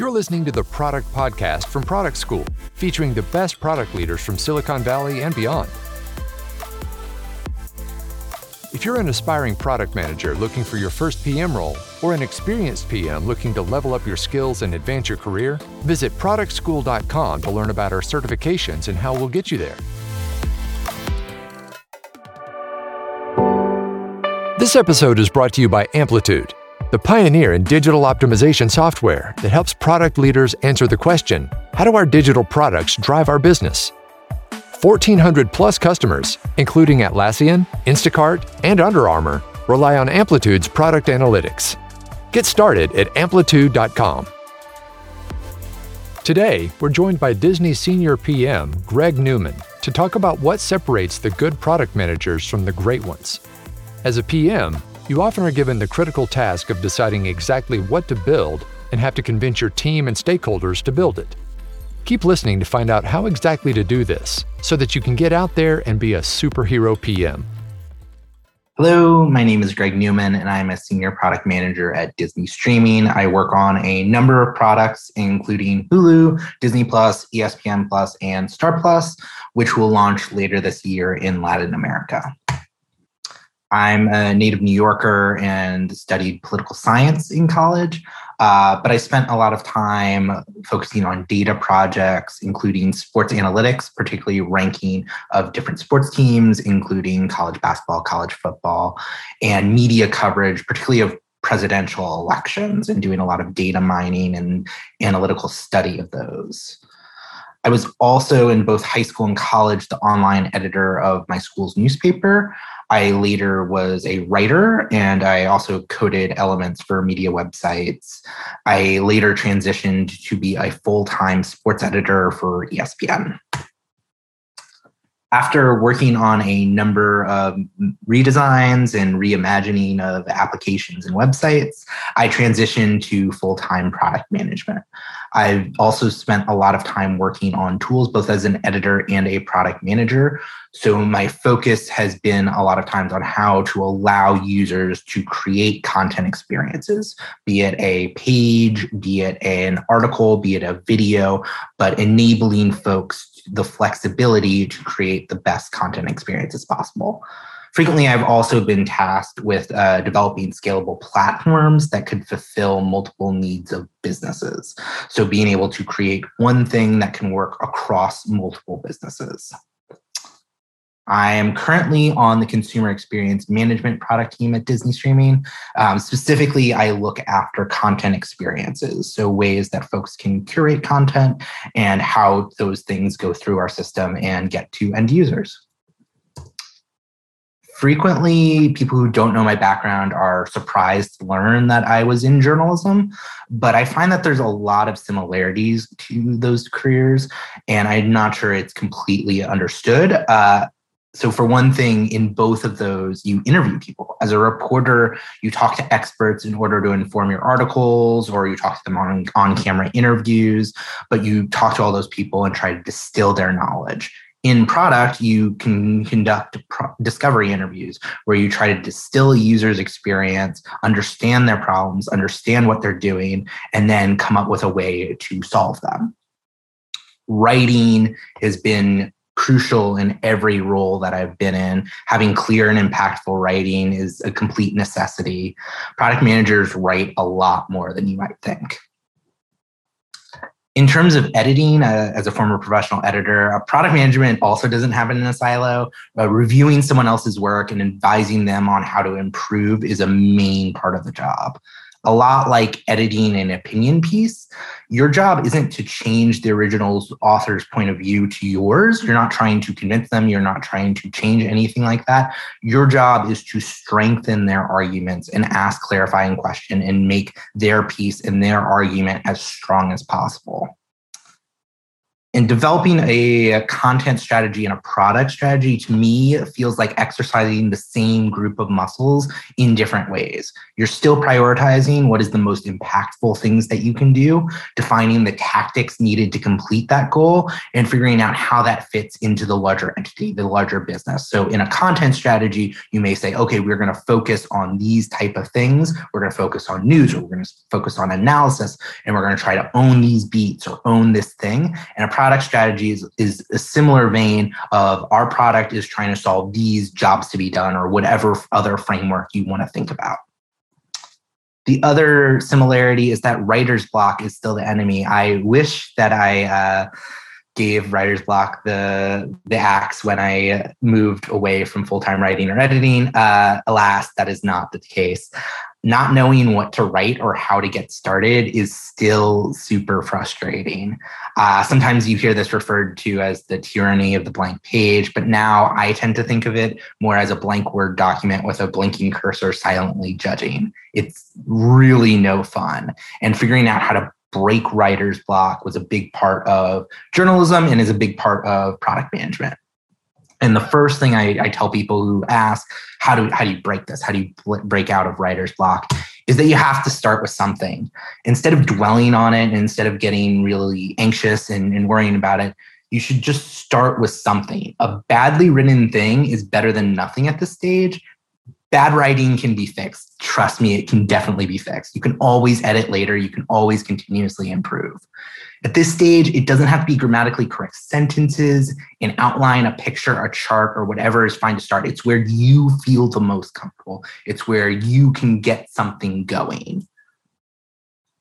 You're listening to the Product Podcast from Product School, featuring the best product leaders from Silicon Valley and beyond. If you're an aspiring product manager looking for your first PM role, or an experienced PM looking to level up your skills and advance your career, visit productschool.com to learn about our certifications and how we'll get you there. This episode is brought to you by Amplitude, the pioneer in digital optimization software that helps product leaders answer the question how do our digital products drive our business? 1,400 plus customers, including Atlassian, Instacart, and Under Armour, rely on Amplitude's product analytics. Get started at amplitude.com. Today, we're joined by Disney Senior PM Greg Newman to talk about what separates the good product managers from the great ones. As a PM, you often are given the critical task of deciding exactly what to build and have to convince your team and stakeholders to build it. Keep listening to find out how exactly to do this so that you can get out there and be a superhero PM. Hello, my name is Greg Newman, and I'm a senior product manager at Disney Streaming. I work on a number of products, including Hulu, Disney Plus, ESPN Plus, and Star Plus, which will launch later this year in Latin America. I'm a native New Yorker and studied political science in college. Uh, but I spent a lot of time focusing on data projects, including sports analytics, particularly ranking of different sports teams, including college basketball, college football, and media coverage, particularly of presidential elections, and doing a lot of data mining and analytical study of those. I was also in both high school and college the online editor of my school's newspaper. I later was a writer and I also coded elements for media websites. I later transitioned to be a full time sports editor for ESPN. After working on a number of redesigns and reimagining of applications and websites, I transitioned to full time product management. I've also spent a lot of time working on tools, both as an editor and a product manager. So my focus has been a lot of times on how to allow users to create content experiences, be it a page, be it an article, be it a video, but enabling folks the flexibility to create the best content experiences possible. Frequently, I've also been tasked with uh, developing scalable platforms that could fulfill multiple needs of businesses. So, being able to create one thing that can work across multiple businesses. I am currently on the consumer experience management product team at Disney Streaming. Um, specifically, I look after content experiences, so ways that folks can curate content and how those things go through our system and get to end users frequently people who don't know my background are surprised to learn that I was in journalism, but I find that there's a lot of similarities to those careers, and I'm not sure it's completely understood. Uh, so, for one thing, in both of those, you interview people. As a reporter, you talk to experts in order to inform your articles, or you talk to them on on camera interviews, but you talk to all those people and try to distill their knowledge in product, you can conduct pro- discovery interviews where you try to distill a user's experience, understand their problems, understand what they're doing, and then come up with a way to solve them. Writing has been crucial in every role that I've been in. Having clear and impactful writing is a complete necessity. Product managers write a lot more than you might think in terms of editing, uh, as a former professional editor, uh, product management also doesn't happen in a silo. Uh, reviewing someone else's work and advising them on how to improve is a main part of the job. A lot like editing an opinion piece, your job isn't to change the original author's point of view to yours. You're not trying to convince them. You're not trying to change anything like that. Your job is to strengthen their arguments and ask clarifying questions and make their piece and their argument as strong as possible. And developing a, content strategy and a product strategy to me feels like exercising the same group of muscles in different ways. You're still prioritizing what is the most impactful things that you can do, defining the tactics needed to complete that goal, and figuring out how that fits into the larger entity, the larger business. So in a content strategy, you may say, okay, we're going to focus on these type of things. We're going to focus on news, or we're going to focus on analysis, and we're going to try to own these beats or own this thing. And a product strategy is, is a similar vein of our product is trying to solve these jobs to be done or whatever other framework you want to think about. The other similarity is that writer's block is still the enemy. I wish that I uh, gave writer's block the the axe when I moved away from full time writing or editing. Uh, alas, that is not the case not knowing what to write or how to get started is still super frustrating. Uh, sometimes you hear this referred to as the tyranny of the blank page, but now I tend to think of it more as a blank Word document with a blinking cursor silently judging. It's really no fun. And figuring out how to break writer's block was a big part of journalism and is a big part of product management. And the first thing I, I, tell people who ask, how do, how do you break this? How do you break out of writer's block? Is that you have to start with something. Instead of dwelling on it, instead of getting really anxious and, and worrying about it, you should just start with something. A badly written thing is better than nothing at this stage. Bad writing can be fixed. Trust me, it can definitely be fixed. You can always edit later, you can always continuously improve. At this stage, it doesn't have to be grammatically correct sentences, an outline, a picture, a chart, or whatever is fine to start. It's where you feel the most comfortable. It's where you can get something going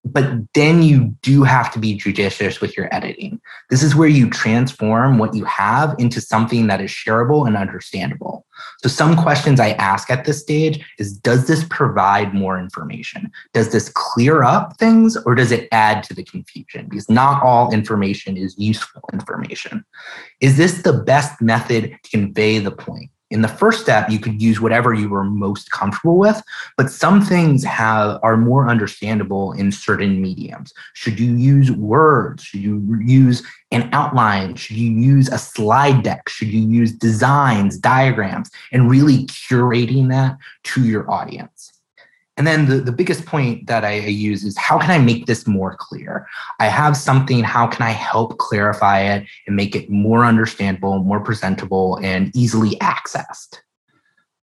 but then you do have to be judicious with your editing. This is where you transform what you have into something that is shareable and understandable. So some questions I ask at this stage is does this provide more information? Does this clear up things or does it add to the confusion? Because not all information is useful information. Is this the best method to convey the point? In the first step you could use whatever you were most comfortable with but some things have are more understandable in certain mediums. Should you use words? Should you use an outline? Should you use a slide deck? Should you use designs diagrams and really curating that to your audience and then the, the biggest point that I use is how can I make this more clear? I have something, how can I help clarify it and make it more understandable, more presentable, and easily accessed?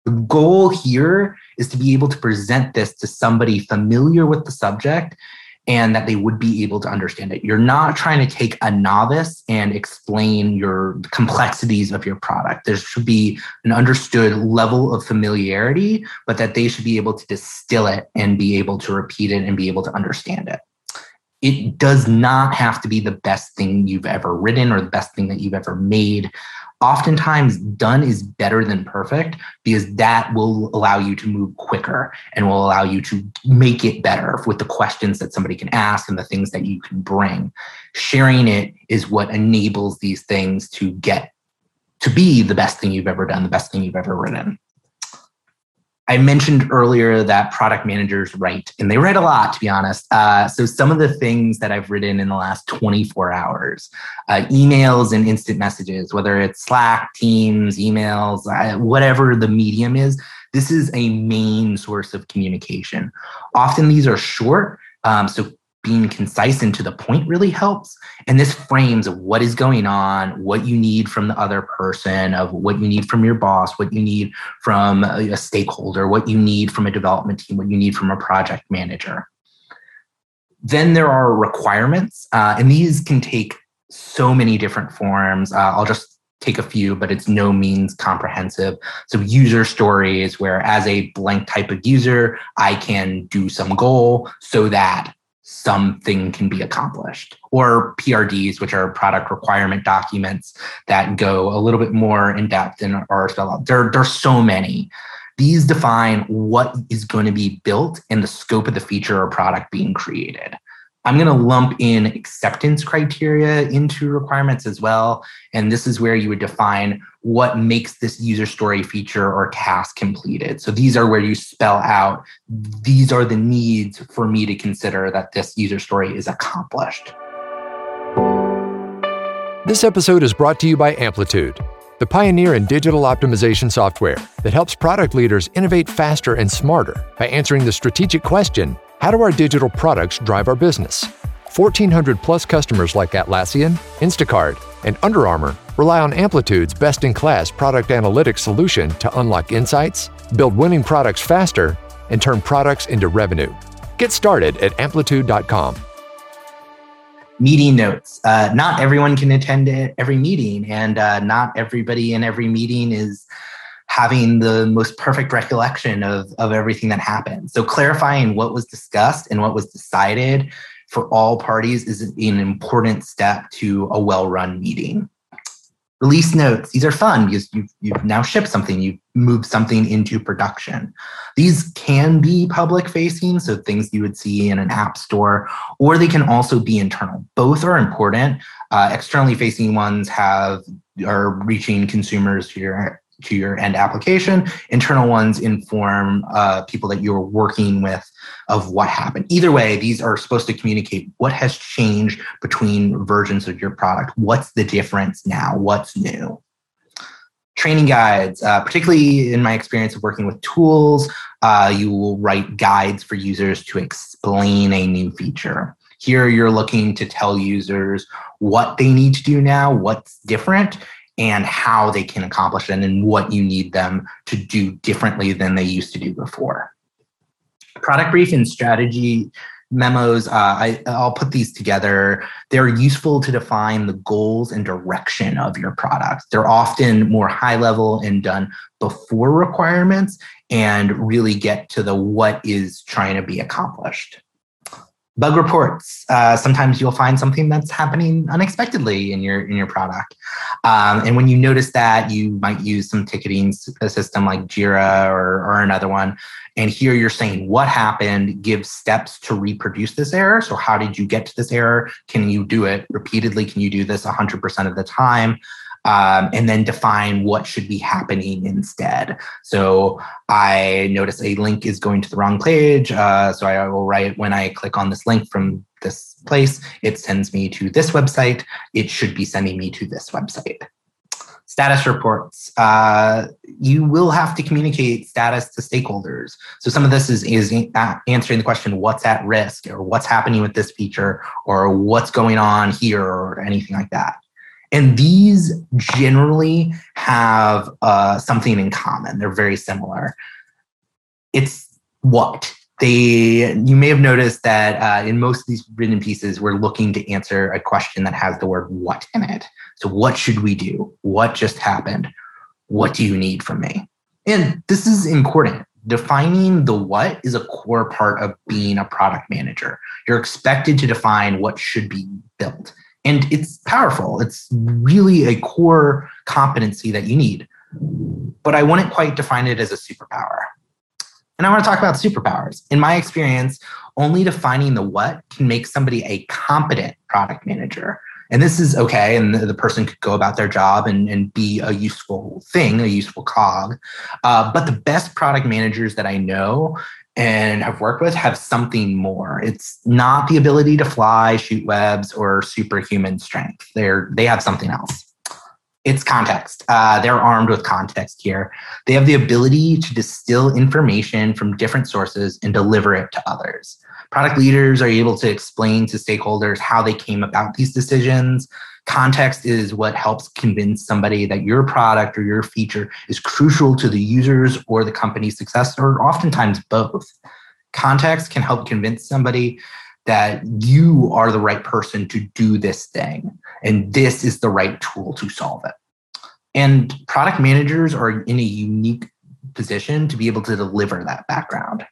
The goal here is to be able to present this to somebody familiar with the subject and that they would be able to understand it. You're not trying to take a novice and explain your complexities of your product. There should be an understood level of familiarity, but that they should be able to distill it and be able to repeat it and be able to understand it. It does not have to be the best thing you've ever written or the best thing that you've ever made oftentimes done is better than perfect because that will allow you to move quicker and will allow you to make it better with the questions that somebody can ask and the things that you can bring. Sharing it is what enables these things to get to be the best thing you've ever done, the best thing you've ever written. I mentioned earlier that product managers write, and they write a lot, to be honest. Uh, so, some of the things that I've written in the last 24 hours uh, emails and instant messages, whether it's Slack, Teams, emails, uh, whatever the medium is, this is a main source of communication. Often these are short. Um, so, being concise and to the point really helps. And this frames what is going on, what you need from the other person, of what you need from your boss, what you need from a stakeholder, what you need from a development team, what you need from a project manager. Then there are requirements, uh, and these can take so many different forms. Uh, I'll just take a few, but it's no means comprehensive. So user stories, where as a blank type of user, I can do some goal so that something can be accomplished or prds which are product requirement documents that go a little bit more in depth and are spelled out there, there's so many. These define what is going to be built and the scope of the feature or product being created I'm going to lump in acceptance criteria into requirements as well. And this is where you would define what makes this user story feature or task completed. So these are where you spell out these are the needs for me to consider that this user story is accomplished. This episode is brought to you by Amplitude, the pioneer in digital optimization software that helps product leaders innovate faster and smarter by answering the strategic question how do our digital products drive our business? 1,400 plus customers like Atlassian, Instacart, and Under Armour rely on Amplitude's best in class product analytics solution to unlock insights, build winning products faster, and turn products into revenue. Get started at amplitude.com meeting notes. Uh, not everyone can attend every meeting, and uh, not everybody in every meeting is having the most perfect recollection of, of everything that happened. So clarifying what was discussed and what was decided for all parties is an important step to a well-run meeting. Release notes these are fun because you've, you've now shipped something you've moved something into production. These can be public facing so things you would see in an app store or they can also be internal. Both are important. Uh, externally facing ones have are reaching consumers here to your end application. Internal ones inform uh, people that you're working with of what happened. Either way, these are supposed to communicate what has changed between versions of your product. What's the difference now? What's new? Training guides, uh, particularly in my experience of working with tools, uh, you will write guides for users to explain a new feature. Here, you're looking to tell users what they need to do now, what's different, and how they can accomplish it and what you need them to do differently than they used to do before. Product brief and strategy memos, uh, I, I'll put these together. They're useful to define the goals and direction of your product. They're often more high level and done before requirements and really get to the what is trying to be accomplished bug reports. Uh, sometimes you'll find something that's happening unexpectedly in your in your product. Um, and when you notice that you might use some ticketing system like jira or, or another one. And here you're saying what happened? Give steps to reproduce this error. So how did you get to this error? Can you do it repeatedly? Can you do this 100% of the time um, and then define what should be happening instead. So I notice a link is going to the wrong page. Uh, so I will write when I click on this link from this place, it sends me to this website. It should be sending me to this website. Status reports. Uh, you will have to communicate status to stakeholders. So some of this is, is answering the question, what's at risk or what's happening with this feature or what's going on here or anything like that. And these generally have uh, something in common. They're very similar. It's what they. You may have noticed that uh, in most of these written pieces, we're looking to answer a question that has the word "what" in it. So, what should we do? What just happened? What do you need from me? And this is important. Defining the what is a core part of being a product manager. You're expected to define what should be built. And it's powerful. It's really a core competency that you need. But I wouldn't quite define it as a superpower. And I want to talk about superpowers. In my experience, only defining the what can make somebody a competent product manager. And this is okay. And the, the person could go about their job and, and be a useful thing, a useful cog. Uh, but the best product managers that I know and have worked with have something more. It's not the ability to fly, shoot webs, or superhuman strength. They're they have something else. It's context. Uh, they're armed with context here. They have the ability to distill information from different sources and deliver it to others. Product leaders are able to explain to stakeholders how they came about these decisions, Context is what helps convince somebody that your product or your feature is crucial to the users or the company's success, or oftentimes both. Context can help convince somebody that you are the right person to do this thing, and this is the right tool to solve it. And product managers are in a unique position to be able to deliver that background.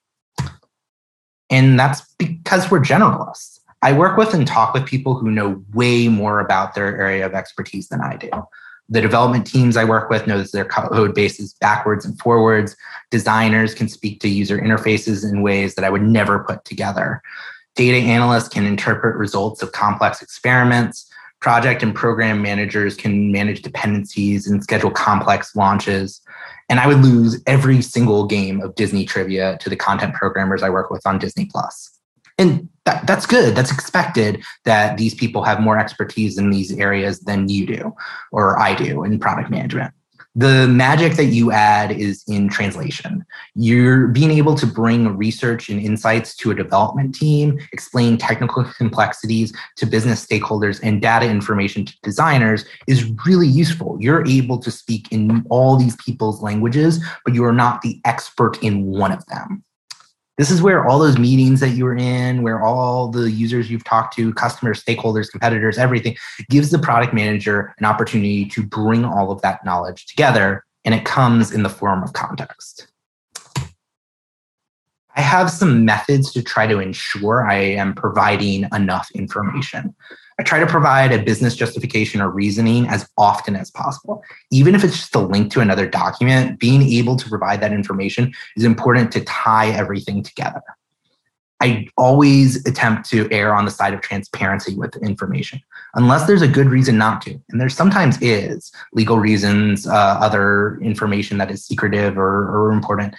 And that's because we're generalists. I work with and talk with people who know way more about their area of expertise than I do. The development teams I work with knows their code bases backwards and forwards. Designers can speak to user interfaces in ways that I would never put together. Data analysts can interpret results of complex experiments. Project and program managers can manage dependencies and schedule complex launches. And I would lose every single game of Disney trivia to the content programmers I work with on Disney Plus. And that, that's good. That's expected that these people have more expertise in these areas than you do or I do in product management. The magic that you add is in translation. You're being able to bring research and insights to a development team, explain technical complexities to business stakeholders, and data information to designers is really useful. You're able to speak in all these people's languages, but you are not the expert in one of them this is where all those meetings that you were in, where all the users you've talked to, customers, stakeholders, competitors, everything gives the product manager an opportunity to bring all of that knowledge together. And it comes in the form of context. I have some methods to try to ensure I am providing enough information. I try to provide a business justification or reasoning as often as possible. Even if it's just a link to another document, being able to provide that information is important to tie everything together. I always attempt to err on the side of transparency with information, unless there's a good reason not to. And there sometimes is legal reasons, uh, other information that is secretive or, or important.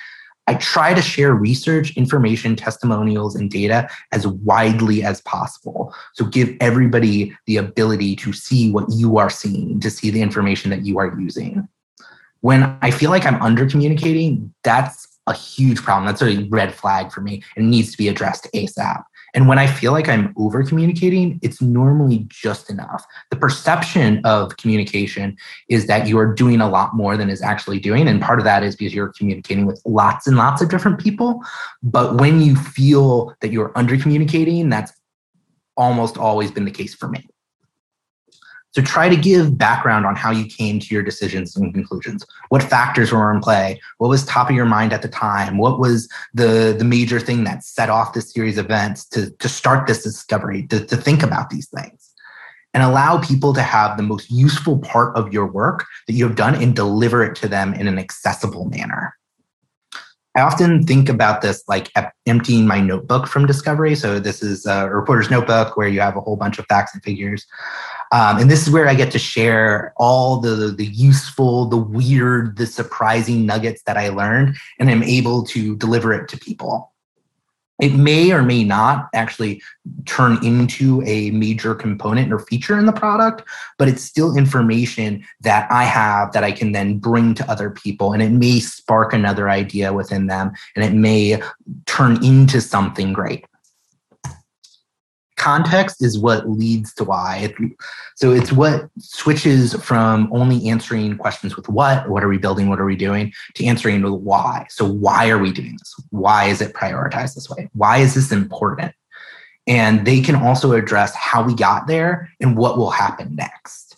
I try to share research, information, testimonials, and data as widely as possible. So give everybody the ability to see what you are seeing, to see the information that you are using. When I feel like I'm under communicating, that's a huge problem. That's a red flag for me and needs to be addressed ASAP. And when I feel like I'm over communicating, it's normally just enough. The perception of communication is that you are doing a lot more than is actually doing. And part of that is because you're communicating with lots and lots of different people. But when you feel that you're under communicating, that's almost always been the case for me. So try to give background on how you came to your decisions and conclusions. What factors were in play? What was top of your mind at the time? What was the, the major thing that set off this series of events to, to start this discovery, to, to think about these things? And allow people to have the most useful part of your work that you have done and deliver it to them in an accessible manner. I often think about this like emptying my notebook from discovery. So this is a reporter's notebook where you have a whole bunch of facts and figures. Um, and this is where I get to share all the, the useful, the weird, the surprising nuggets that I learned, and I'm able to deliver it to people. It may or may not actually turn into a major component or feature in the product, but it's still information that I have that I can then bring to other people. And it may spark another idea within them and it may turn into something great context is what leads to why. so it's what switches from only answering questions with what, what are we building, what are we doing, to answering with why. So why are we doing this? Why is it prioritized this way? Why is this important? And they can also address how we got there and what will happen next.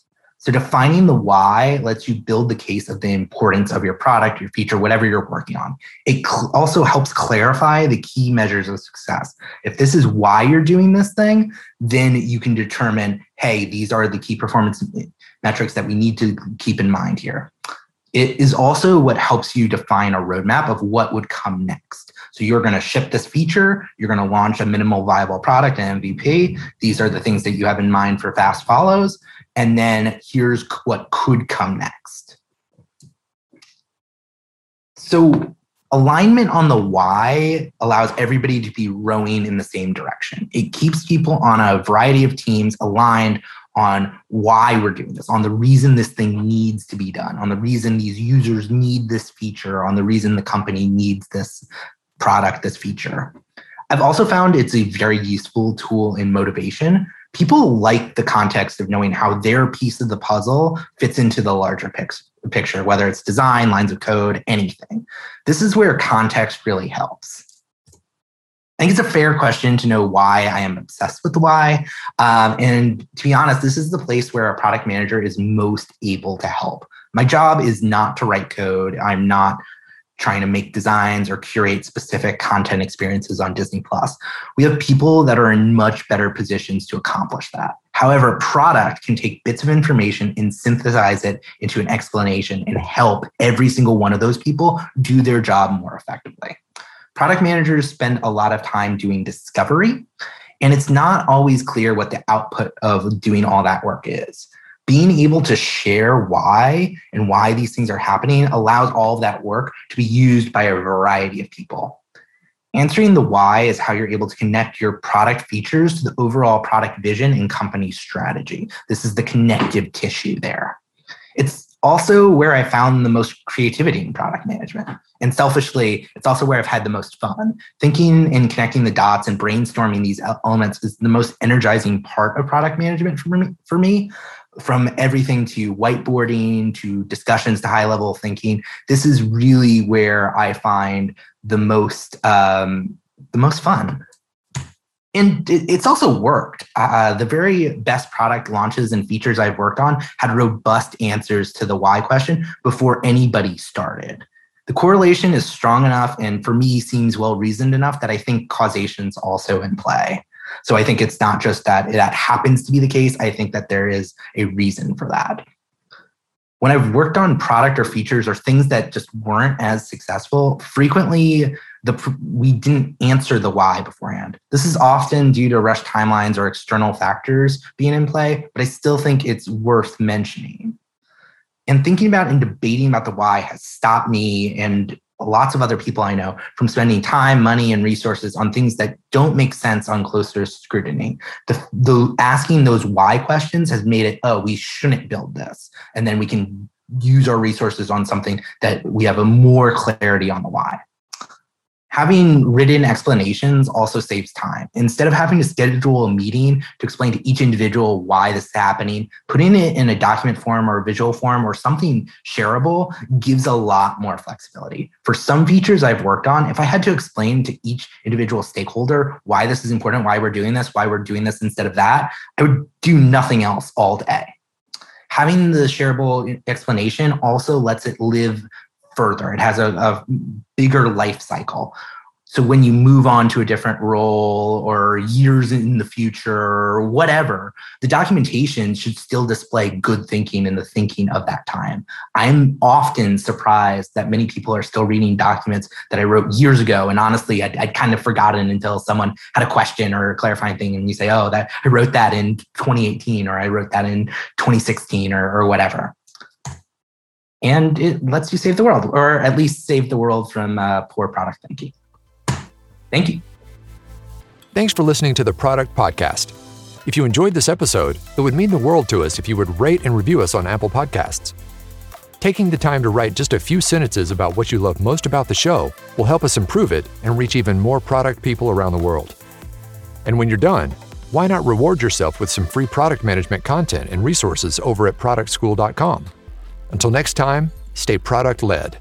So defining the why lets you build the case of the importance of your product, your feature, whatever you're working on. It cl- also helps clarify the key measures of success. If this is why you're doing this thing, then you can determine, hey, these are the key performance metrics that we need to keep in mind here. It is also what helps you define a roadmap of what would come next. So you're going to ship this feature, you're going to launch a minimal viable product, an MVP. These are the things that you have in mind for fast follows and then here's what could come next. So alignment on the why allows everybody to be rowing in the same direction. It keeps people on a variety of teams aligned on why we're doing this, on the reason this thing needs to be done, on the reason these users need this feature, on the reason the company needs this product, this feature. I've also found it's a very useful tool in motivation people like the context of knowing how their piece of the puzzle fits into the larger picture, whether it's design, lines of code, anything. This is where context really helps. I think it's a fair question to know why I am obsessed with why. Um, and to be honest, this is the place where a product manager is most able to help. My job is not to write code. I'm not trying to make designs or curate specific content experiences on Disney Plus. We have people that are in much better positions to accomplish that. However, product can take bits of information and synthesize it into an explanation and help every single one of those people do their job more effectively. Product managers spend a lot of time doing discovery, and it's not always clear what the output of doing all that work is being able to share why and why these things are happening allows all of that work to be used by a variety of people. Answering the why is how you're able to connect your product features to the overall product vision and company strategy. This is the connective tissue there. It's also where I found the most creativity in product management. And selfishly, it's also where I've had the most fun. Thinking and connecting the dots and brainstorming these elements is the most energizing part of product management for me. For me. From everything to whiteboarding to discussions to high level thinking, this is really where I find the most um, the most fun and it's also worked. Uh, the very best product launches and features I've worked on had robust answers to the why question before anybody started. The correlation is strong enough and for me seems well reasoned enough that I think causation's also in play. So I think it's not just that that happens to be the case. I think that there is a reason for that. When I've worked on product or features or things that just weren't as successful, frequently the we didn't answer the why beforehand. This is often due to rush timelines or external factors being in play, but I still think it's worth mentioning. And thinking about and debating about the why has stopped me and lots of other people I know from spending time, money, and resources on things that don't make sense on closer scrutiny. The, the asking those why questions has made it, oh, we shouldn't build this. And then we can use our resources on something that we have a more clarity on the why having written explanations also saves time. Instead of having to schedule a meeting to explain to each individual why this is happening, putting it in a document form or a visual form or something shareable gives a lot more flexibility. For some features I've worked on, if I had to explain to each individual stakeholder why this is important, why we're doing this, why we're doing this instead of that, I would do nothing else all day having the shareable explanation also lets it live further. It has a, a bigger life cycle. So when you move on to a different role or years in the future or whatever, the documentation should still display good thinking in the thinking of that time. I'm often surprised that many people are still reading documents that I wrote years ago. And honestly, I'd, I'd kind of forgotten until someone had a question or a clarifying thing. And you say, oh, that I wrote that in 2018 or I wrote that in 2016 or, or whatever and it lets you save the world, or at least save the world from uh, poor product thinking. Thank you. Thanks for listening to the Product Podcast. If you enjoyed this episode, it would mean the world to us if you would rate and review us on Apple Podcasts. Taking the time to write just a few sentences about what you love most about the show will help us improve it and reach even more product people around the world. And when you're done, why not reward yourself with some free product management content and resources over at productschool.com? Until next time, stay product led.